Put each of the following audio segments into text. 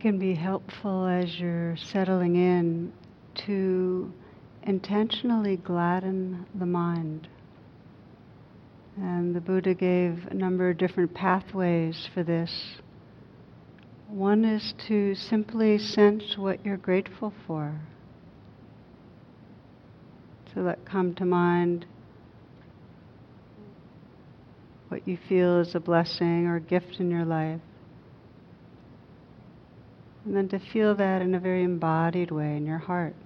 can be helpful as you're settling in to intentionally gladden the mind. And the Buddha gave a number of different pathways for this. One is to simply sense what you're grateful for. To let come to mind what you feel is a blessing or gift in your life. And then to feel that in a very embodied way in your heart.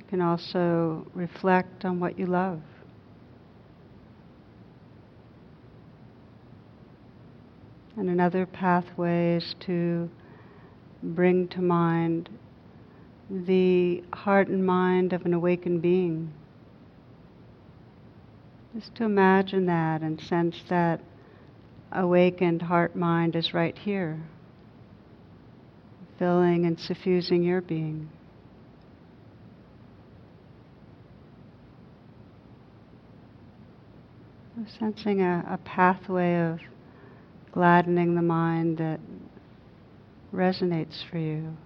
You can also reflect on what you love. And another pathway is to bring to mind the heart and mind of an awakened being. Just to imagine that and sense that awakened heart mind is right here, filling and suffusing your being. Sensing a, a pathway of gladdening the mind that resonates for you.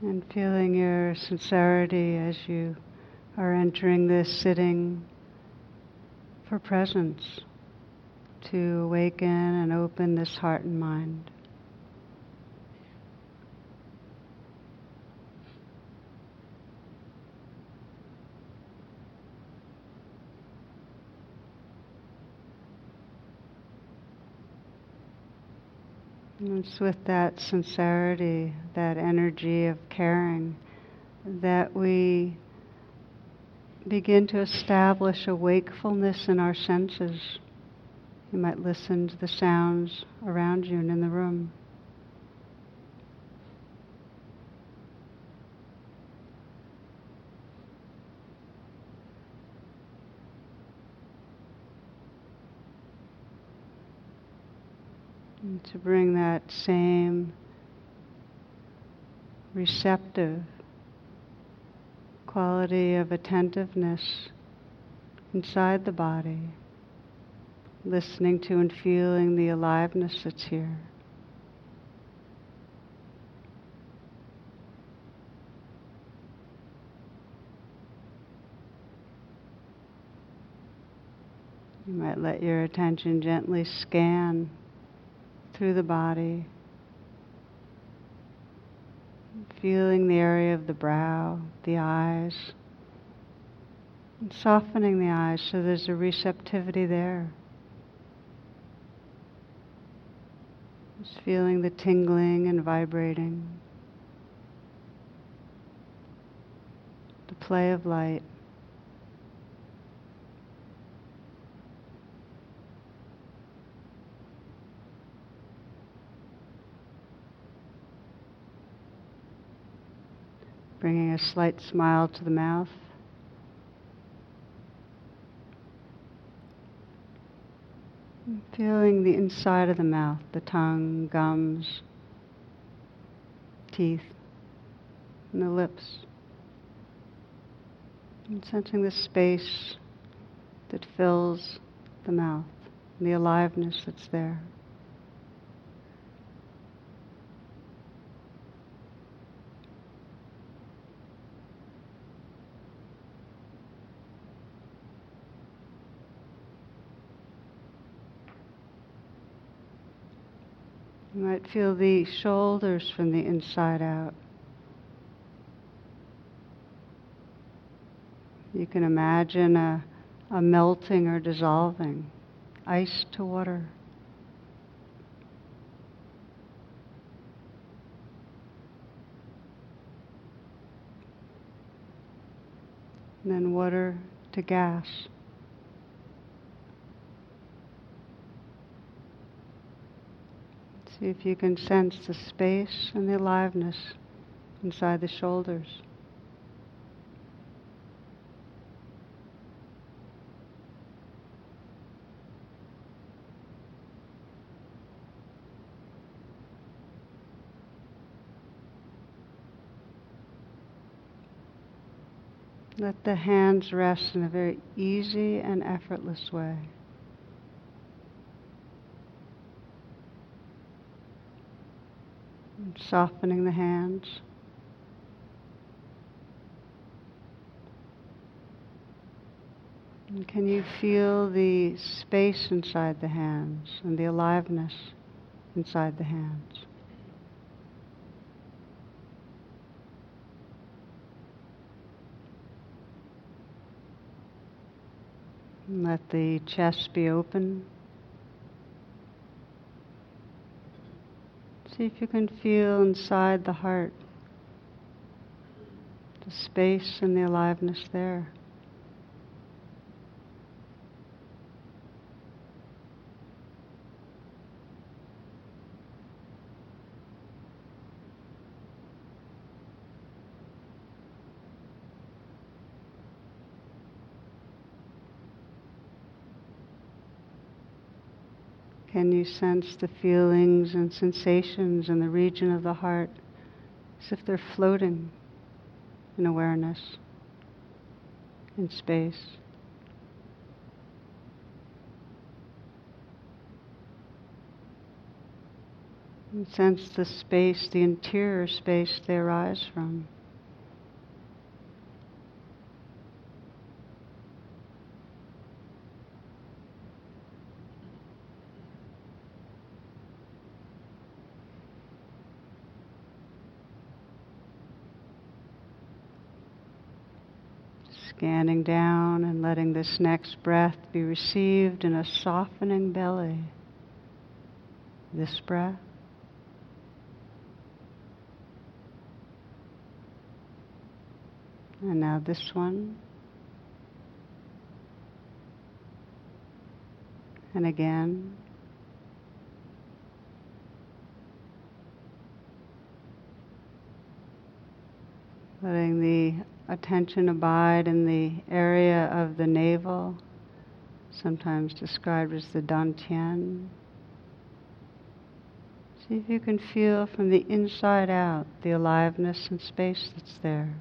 And feeling your sincerity as you are entering this sitting for presence to awaken and open this heart and mind. And it's with that sincerity, that energy of caring, that we begin to establish a wakefulness in our senses. You might listen to the sounds around you and in the room. To bring that same receptive quality of attentiveness inside the body, listening to and feeling the aliveness that's here. You might let your attention gently scan through the body, feeling the area of the brow, the eyes, and softening the eyes so there's a receptivity there. Just feeling the tingling and vibrating, the play of light. Bringing a slight smile to the mouth. Feeling the inside of the mouth, the tongue, gums, teeth, and the lips. And sensing the space that fills the mouth, and the aliveness that's there. You might feel the shoulders from the inside out. You can imagine a, a melting or dissolving, ice to water. And then water to gas. See if you can sense the space and the aliveness inside the shoulders. Let the hands rest in a very easy and effortless way. And softening the hands. And can you feel the space inside the hands and the aliveness inside the hands? Let the chest be open. See if you can feel inside the heart the space and the aliveness there. Can you sense the feelings and sensations in the region of the heart as if they're floating in awareness, in space? And sense the space, the interior space they arise from. Scanning down and letting this next breath be received in a softening belly. This breath. And now this one. And again. Letting the attention abide in the area of the navel, sometimes described as the dantian. See if you can feel from the inside out the aliveness and space that's there.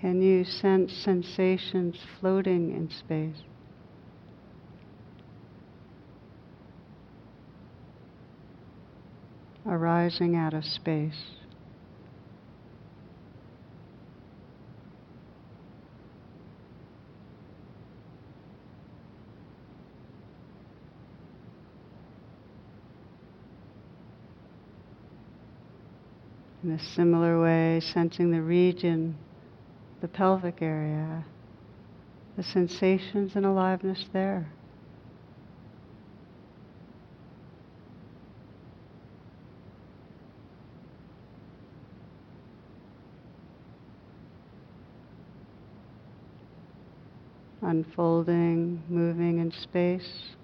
Can you sense sensations floating in space? Arising out of space. In a similar way, sensing the region the pelvic area, the sensations and aliveness there. Unfolding, moving in space,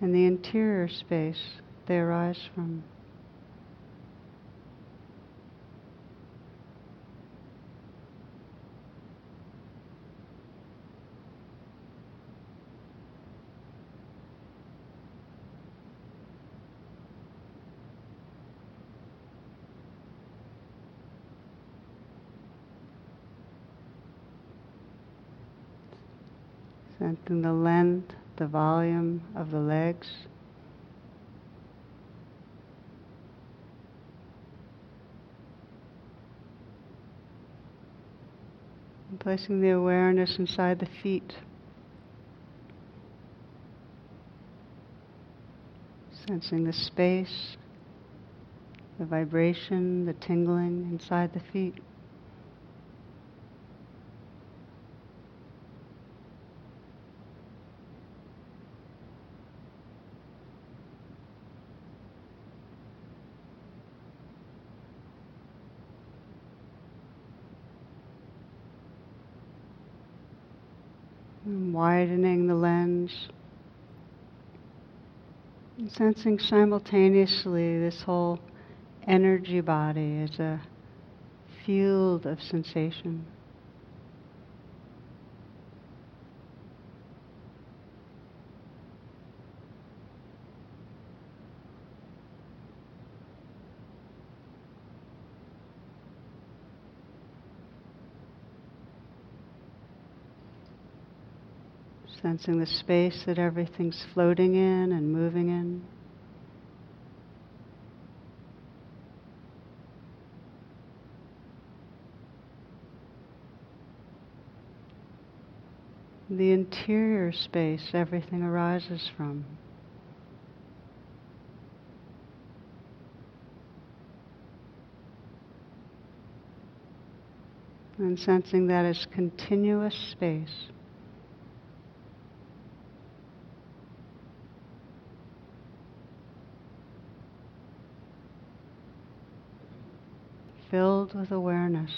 and the interior space they arise from. Strengthen the length, the volume of the legs. And placing the awareness inside the feet. Sensing the space, the vibration, the tingling inside the feet. Widening the lens, and sensing simultaneously this whole energy body as a field of sensation. Sensing the space that everything's floating in and moving in. The interior space everything arises from. And sensing that as continuous space. Filled with awareness.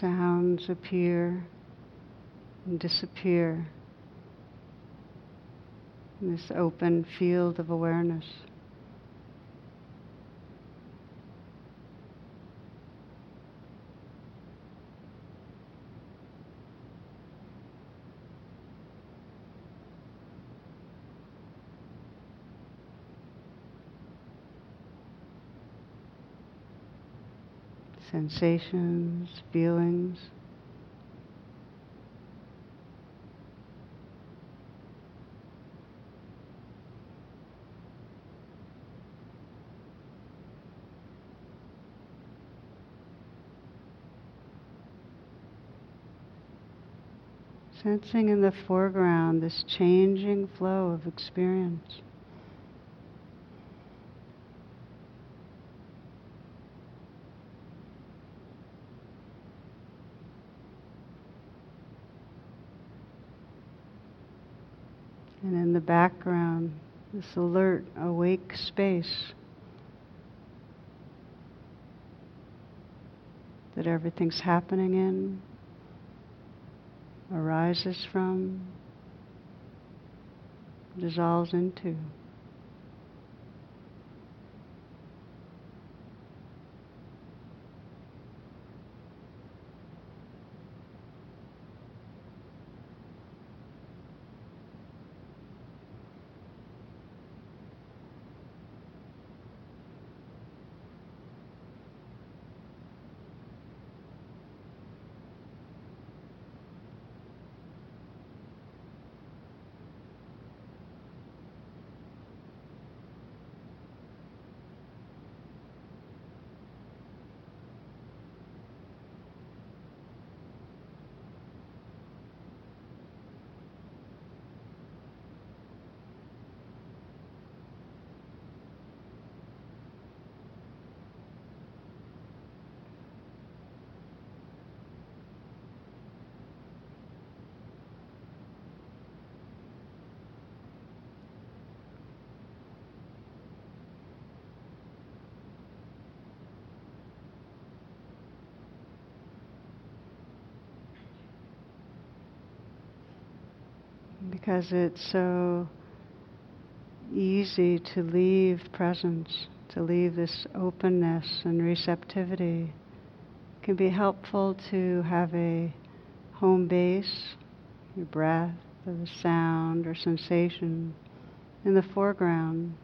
Sounds appear and disappear in this open field of awareness. Sensations, feelings. Sensing in the foreground this changing flow of experience. And in the background, this alert, awake space that everything's happening in, arises from, dissolves into. Because it's so easy to leave presence, to leave this openness and receptivity. It can be helpful to have a home base, your breath, or the sound or sensation in the foreground,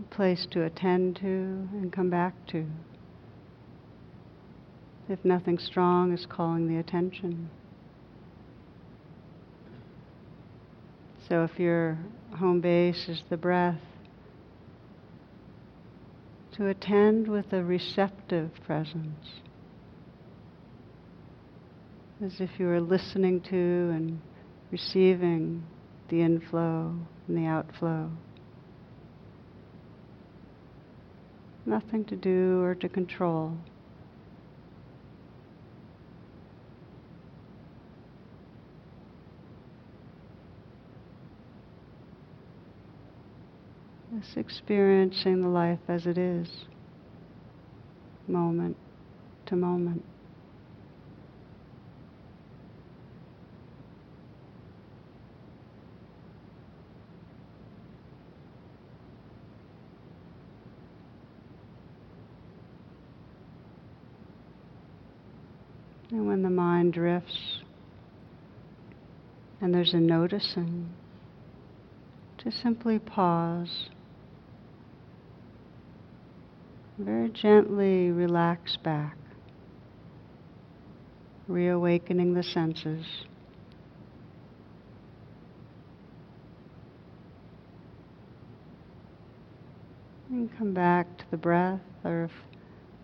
a place to attend to and come back to. If nothing strong is calling the attention. So if your home base is the breath, to attend with a receptive presence, as if you were listening to and receiving the inflow and the outflow. Nothing to do or to control. Just experiencing the life as it is, moment to moment. And when the mind drifts and there's a noticing, to simply pause very gently relax back, reawakening the senses. And come back to the breath, or if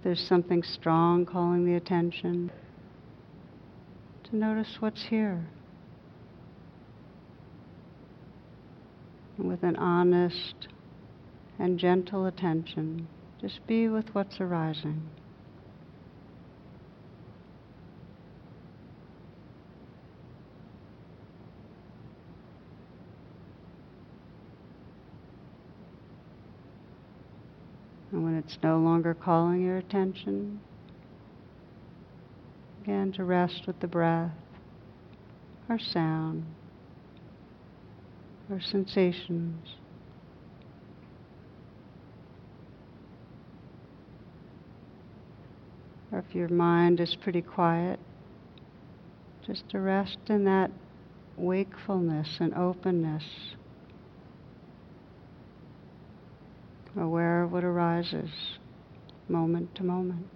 there's something strong calling the attention, to notice what's here. With an honest and gentle attention. Just be with what's arising. And when it's no longer calling your attention, again to rest with the breath or sound or sensations. or your mind is pretty quiet, just to rest in that wakefulness and openness, aware of what arises moment to moment.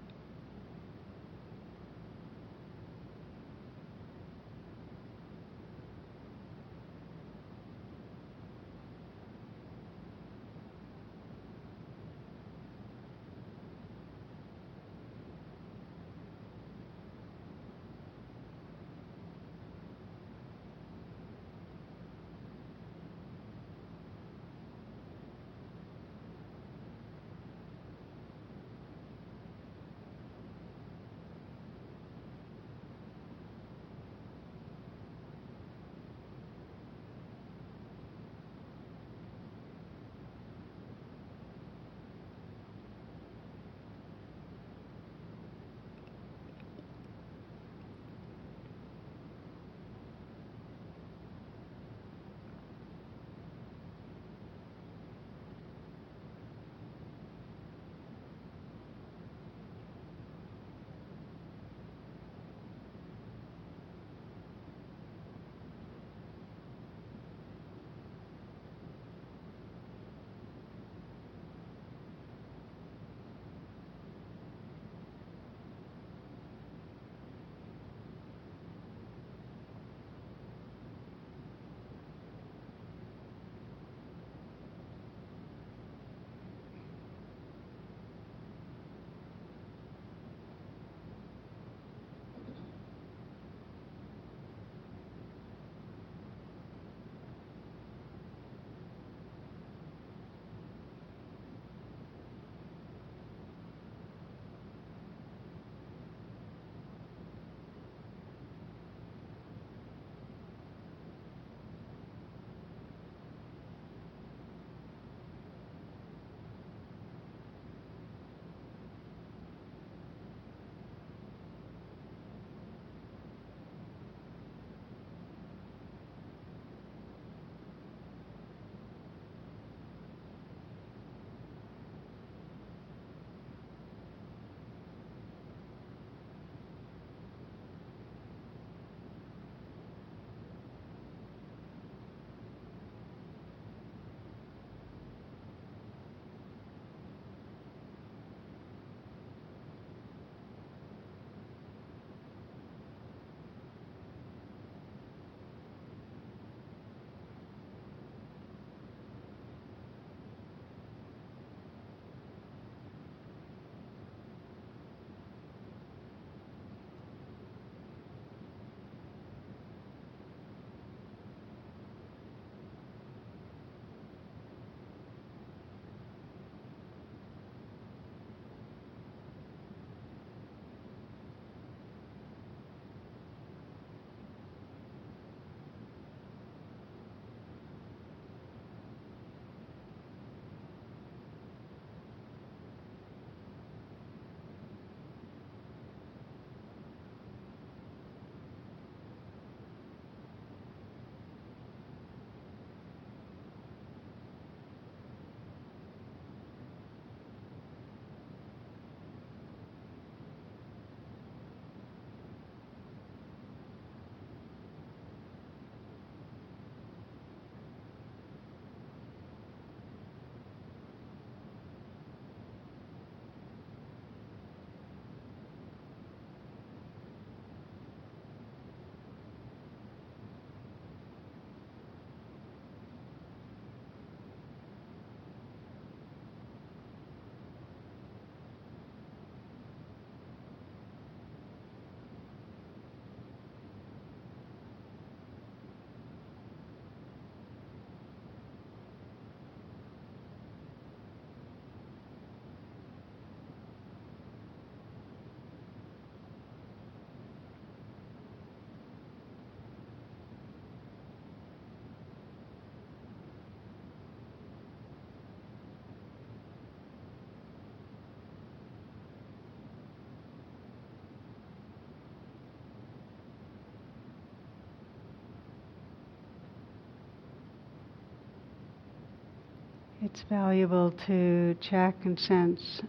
It's valuable to check and sense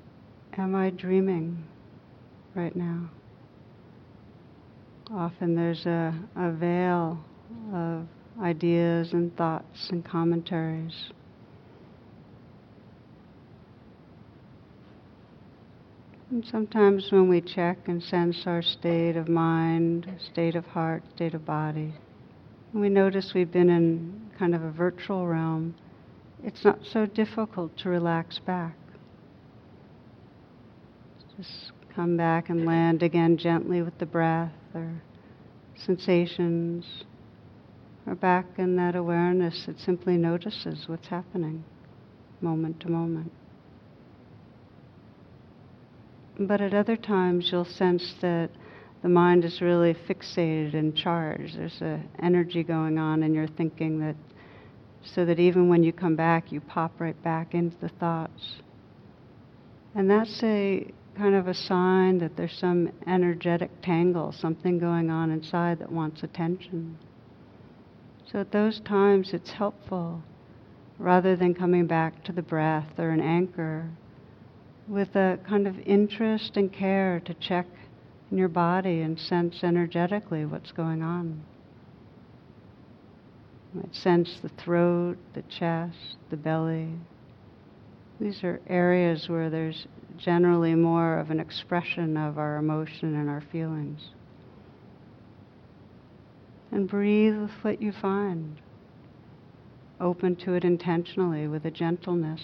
am I dreaming right now? Often there's a, a veil of ideas and thoughts and commentaries. And sometimes when we check and sense our state of mind, state of heart, state of body, we notice we've been in kind of a virtual realm, it's not so difficult to relax back. Just come back and land again gently with the breath or sensations, or back in that awareness that simply notices what's happening moment to moment. But at other times, you'll sense that the mind is really fixated and charged. There's an energy going on in your thinking that, so that even when you come back, you pop right back into the thoughts. And that's a kind of a sign that there's some energetic tangle, something going on inside that wants attention. So at those times, it's helpful, rather than coming back to the breath or an anchor, with a kind of interest and care to check in your body and sense energetically what's going on. Might sense the throat, the chest, the belly. These are areas where there's generally more of an expression of our emotion and our feelings. And breathe with what you find. Open to it intentionally with a gentleness.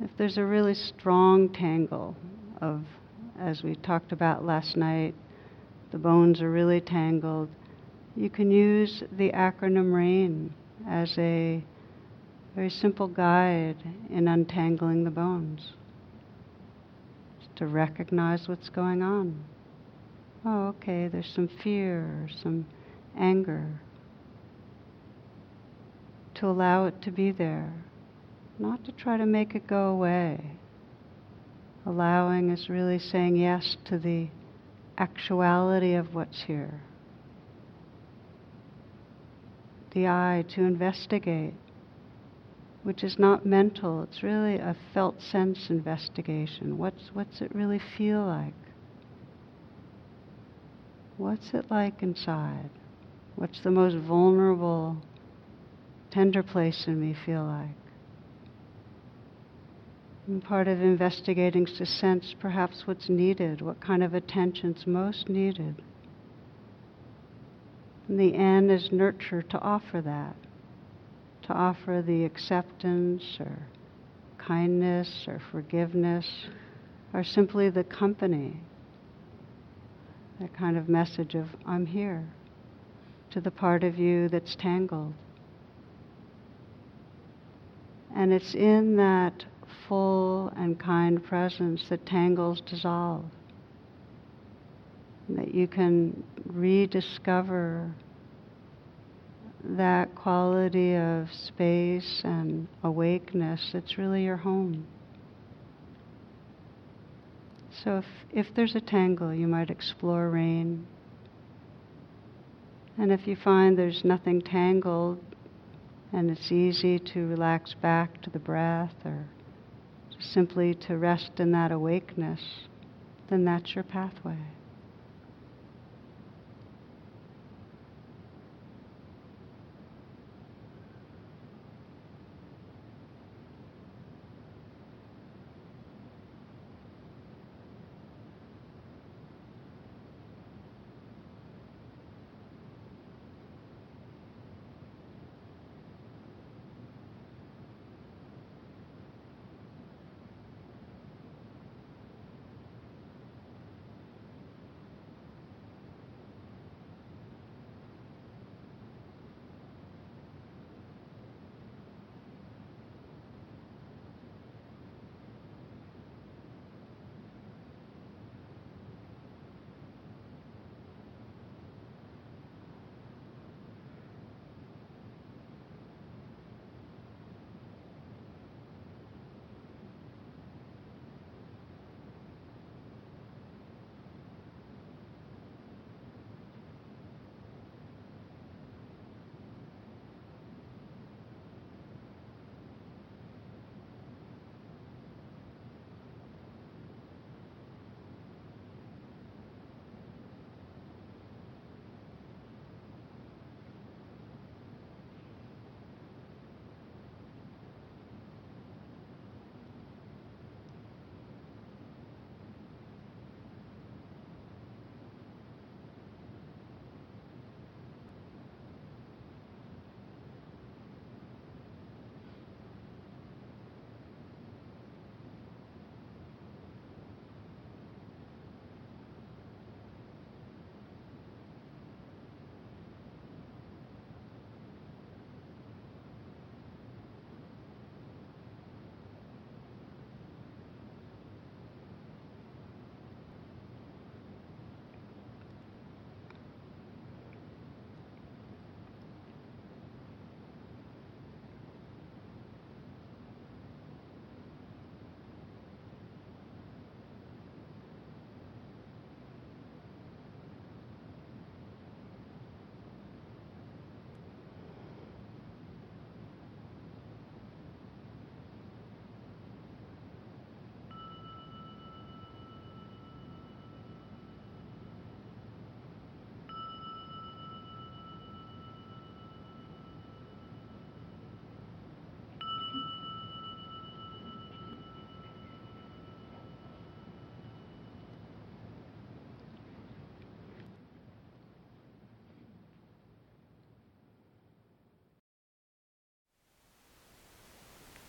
If there's a really strong tangle of, as we talked about last night, the bones are really tangled, you can use the acronym RAIN as a very simple guide in untangling the bones. Just to recognize what's going on. Oh, okay, there's some fear some anger. To allow it to be there not to try to make it go away. Allowing is really saying yes to the actuality of what's here. The eye to investigate, which is not mental, it's really a felt sense investigation. What's, what's it really feel like? What's it like inside? What's the most vulnerable, tender place in me feel like? And part of investigating is to sense perhaps what's needed, what kind of attention's most needed. And the N is nurture to offer that, to offer the acceptance or kindness or forgiveness or simply the company. That kind of message of, I'm here, to the part of you that's tangled. And it's in that full and kind presence that tangles dissolve. That you can rediscover that quality of space and awakeness that's really your home. So if, if there's a tangle, you might explore rain. And if you find there's nothing tangled and it's easy to relax back to the breath or simply to rest in that awakeness, then that's your pathway.